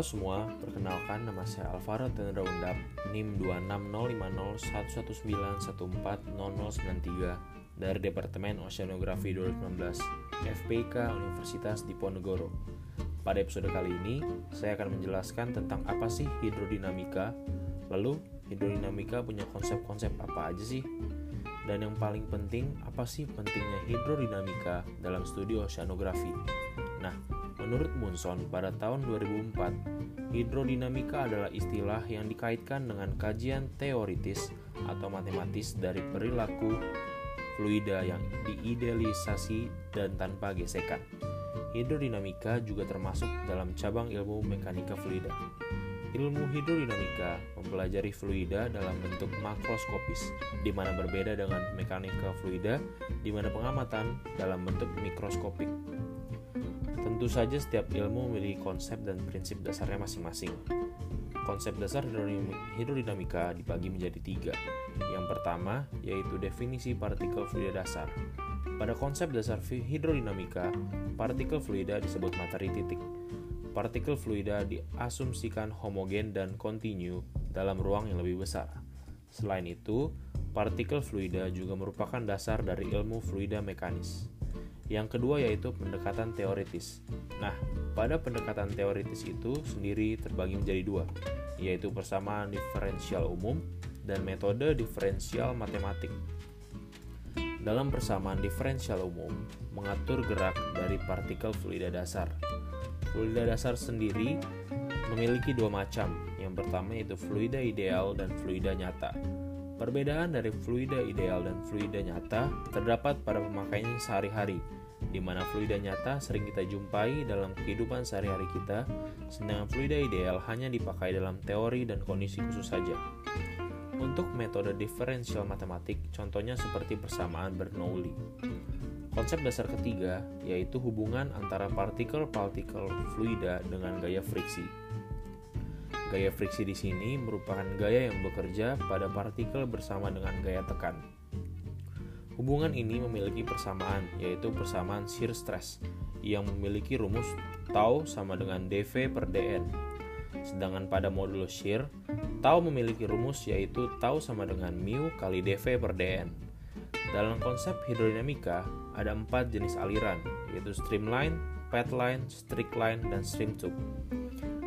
Halo semua, perkenalkan nama saya Alvaro Tendra Undap, NIM 2605011140093 dari Departemen Oceanografi 2019 FPK Universitas Diponegoro. Pada episode kali ini, saya akan menjelaskan tentang apa sih hidrodinamika, lalu hidrodinamika punya konsep-konsep apa aja sih? Dan yang paling penting, apa sih pentingnya hidrodinamika dalam studi oceanografi? Nah, Menurut Munson, pada tahun 2004, hidrodinamika adalah istilah yang dikaitkan dengan kajian teoritis atau matematis dari perilaku fluida yang diidealisasi dan tanpa gesekan. Hidrodinamika juga termasuk dalam cabang ilmu mekanika fluida. Ilmu hidrodinamika mempelajari fluida dalam bentuk makroskopis, di mana berbeda dengan mekanika fluida, di mana pengamatan dalam bentuk mikroskopik. Tentu saja setiap ilmu memiliki konsep dan prinsip dasarnya masing-masing. Konsep dasar hidrodinamika dibagi menjadi tiga. Yang pertama yaitu definisi partikel fluida dasar. Pada konsep dasar hidrodinamika, partikel fluida disebut materi titik. Partikel fluida diasumsikan homogen dan kontinu dalam ruang yang lebih besar. Selain itu, partikel fluida juga merupakan dasar dari ilmu fluida mekanis. Yang kedua yaitu pendekatan teoritis. Nah, pada pendekatan teoritis itu sendiri terbagi menjadi dua, yaitu persamaan diferensial umum dan metode diferensial matematik. Dalam persamaan diferensial umum, mengatur gerak dari partikel fluida dasar. Fluida dasar sendiri memiliki dua macam. Yang pertama yaitu fluida ideal dan fluida nyata. Perbedaan dari fluida ideal dan fluida nyata terdapat pada pemakaiannya sehari-hari, di mana fluida nyata sering kita jumpai dalam kehidupan sehari-hari kita, sedangkan fluida ideal hanya dipakai dalam teori dan kondisi khusus saja. Untuk metode diferensial matematik, contohnya seperti persamaan Bernoulli. Konsep dasar ketiga yaitu hubungan antara partikel-partikel fluida dengan gaya friksi. Gaya friksi di sini merupakan gaya yang bekerja pada partikel bersama dengan gaya tekan. Hubungan ini memiliki persamaan, yaitu persamaan shear stress, yang memiliki rumus tau sama dengan dv per dn. Sedangkan pada modulus shear, tau memiliki rumus yaitu tau sama dengan mu kali dv per dn. Dalam konsep hidrodinamika, ada empat jenis aliran, yaitu streamline, pathline, line, dan stream tube.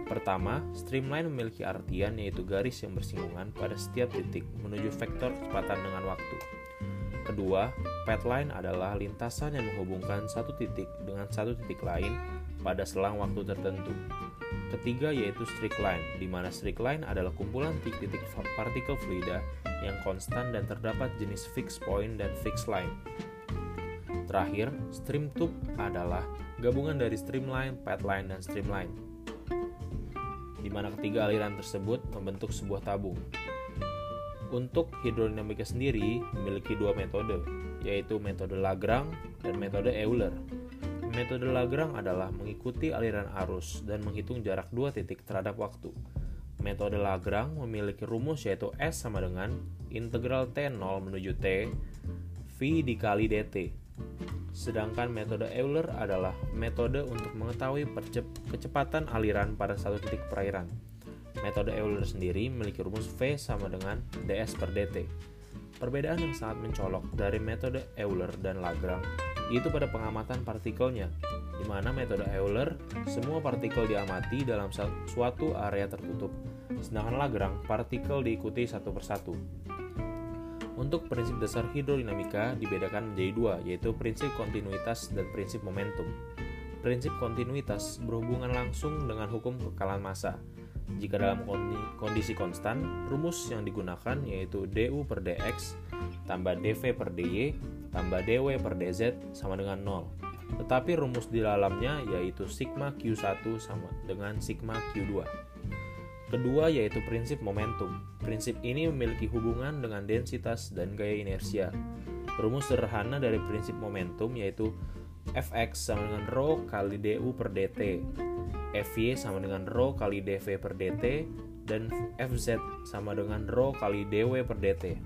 Pertama, streamline memiliki artian yaitu garis yang bersinggungan pada setiap titik menuju vektor kecepatan dengan waktu. Kedua, line adalah lintasan yang menghubungkan satu titik dengan satu titik lain pada selang waktu tertentu. Ketiga yaitu line, di mana line adalah kumpulan titik-titik partikel fluida yang konstan dan terdapat jenis fixed point dan fixed line. Terakhir, stream tube adalah gabungan dari streamline, line, dan streamline. Di mana ketiga aliran tersebut membentuk sebuah tabung. Untuk hidrodinamika sendiri memiliki dua metode, yaitu metode Lagrange dan metode Euler. Metode Lagrange adalah mengikuti aliran arus dan menghitung jarak dua titik terhadap waktu. Metode Lagrange memiliki rumus yaitu S sama dengan integral T0 menuju T V dikali dt. Sedangkan metode Euler adalah metode untuk mengetahui kecepatan aliran pada satu titik perairan. Metode Euler sendiri memiliki rumus V sama dengan ds per dt. Perbedaan yang sangat mencolok dari metode Euler dan Lagrange itu pada pengamatan partikelnya, di mana metode Euler semua partikel diamati dalam suatu area tertutup, sedangkan Lagrange partikel diikuti satu persatu. Untuk prinsip dasar hidrodinamika dibedakan menjadi dua, yaitu prinsip kontinuitas dan prinsip momentum. Prinsip kontinuitas berhubungan langsung dengan hukum kekalan massa, jika dalam kondisi konstan, rumus yang digunakan yaitu du per dx tambah dv per dy tambah dw per dz sama dengan 0. Tetapi rumus di dalamnya yaitu sigma q1 sama dengan sigma q2. Kedua yaitu prinsip momentum. Prinsip ini memiliki hubungan dengan densitas dan gaya inersia. Rumus sederhana dari prinsip momentum yaitu fx sama dengan rho kali du per dt Fy sama dengan rho kali dv per dt dan Fz sama dengan rho kali dw per dt.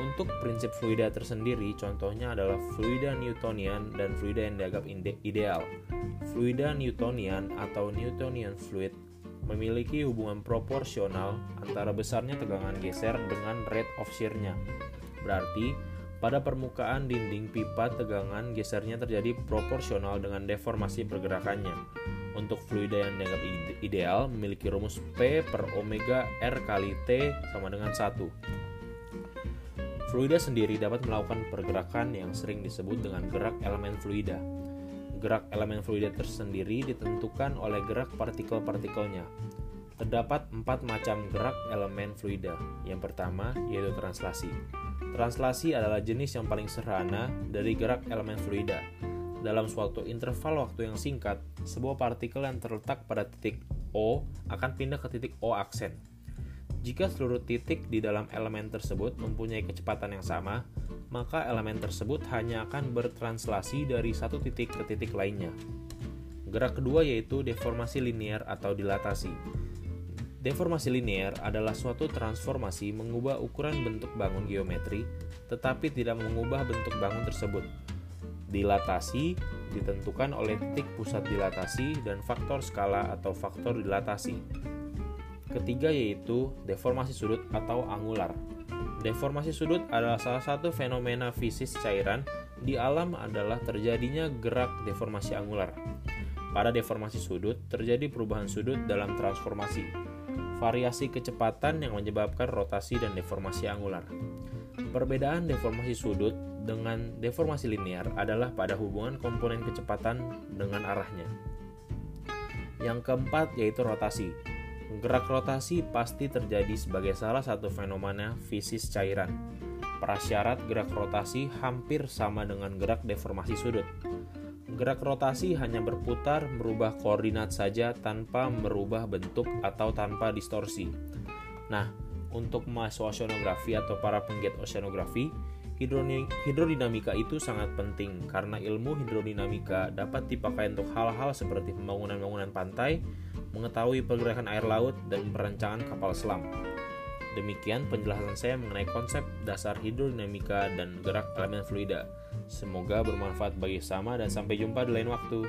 Untuk prinsip fluida tersendiri, contohnya adalah fluida Newtonian dan fluida yang dianggap ideal. Fluida Newtonian atau Newtonian fluid memiliki hubungan proporsional antara besarnya tegangan geser dengan rate of shear-nya. Berarti, pada permukaan dinding pipa tegangan gesernya terjadi proporsional dengan deformasi pergerakannya. Untuk fluida yang dianggap ideal memiliki rumus P per omega R kali T sama dengan 1. Fluida sendiri dapat melakukan pergerakan yang sering disebut dengan gerak elemen fluida. Gerak elemen fluida tersendiri ditentukan oleh gerak partikel-partikelnya. Terdapat empat macam gerak elemen fluida. Yang pertama yaitu translasi. Translasi adalah jenis yang paling sederhana dari gerak elemen fluida. Dalam suatu interval waktu yang singkat, sebuah partikel yang terletak pada titik O akan pindah ke titik O aksen. Jika seluruh titik di dalam elemen tersebut mempunyai kecepatan yang sama, maka elemen tersebut hanya akan bertranslasi dari satu titik ke titik lainnya. Gerak kedua yaitu deformasi linear atau dilatasi. Deformasi linear adalah suatu transformasi mengubah ukuran bentuk bangun geometri, tetapi tidak mengubah bentuk bangun tersebut. Dilatasi ditentukan oleh titik pusat dilatasi dan faktor skala atau faktor dilatasi. Ketiga yaitu deformasi sudut atau angular. Deformasi sudut adalah salah satu fenomena fisis cairan di alam adalah terjadinya gerak deformasi angular. Pada deformasi sudut terjadi perubahan sudut dalam transformasi variasi kecepatan yang menyebabkan rotasi dan deformasi angular. Perbedaan deformasi sudut dengan deformasi linear adalah pada hubungan komponen kecepatan dengan arahnya. Yang keempat yaitu rotasi. Gerak rotasi pasti terjadi sebagai salah satu fenomena fisis cairan. Prasyarat gerak rotasi hampir sama dengan gerak deformasi sudut. Gerak rotasi hanya berputar merubah koordinat saja tanpa merubah bentuk atau tanpa distorsi. Nah, untuk mahasiswa oceanografi atau para penggiat oceanografi, hidrodinamika itu sangat penting karena ilmu hidrodinamika dapat dipakai untuk hal-hal seperti pembangunan-bangunan pantai, mengetahui pergerakan air laut, dan perancangan kapal selam. Demikian penjelasan saya mengenai konsep dasar hidrodinamika dan gerak elemen fluida. Semoga bermanfaat bagi sama dan sampai jumpa di lain waktu.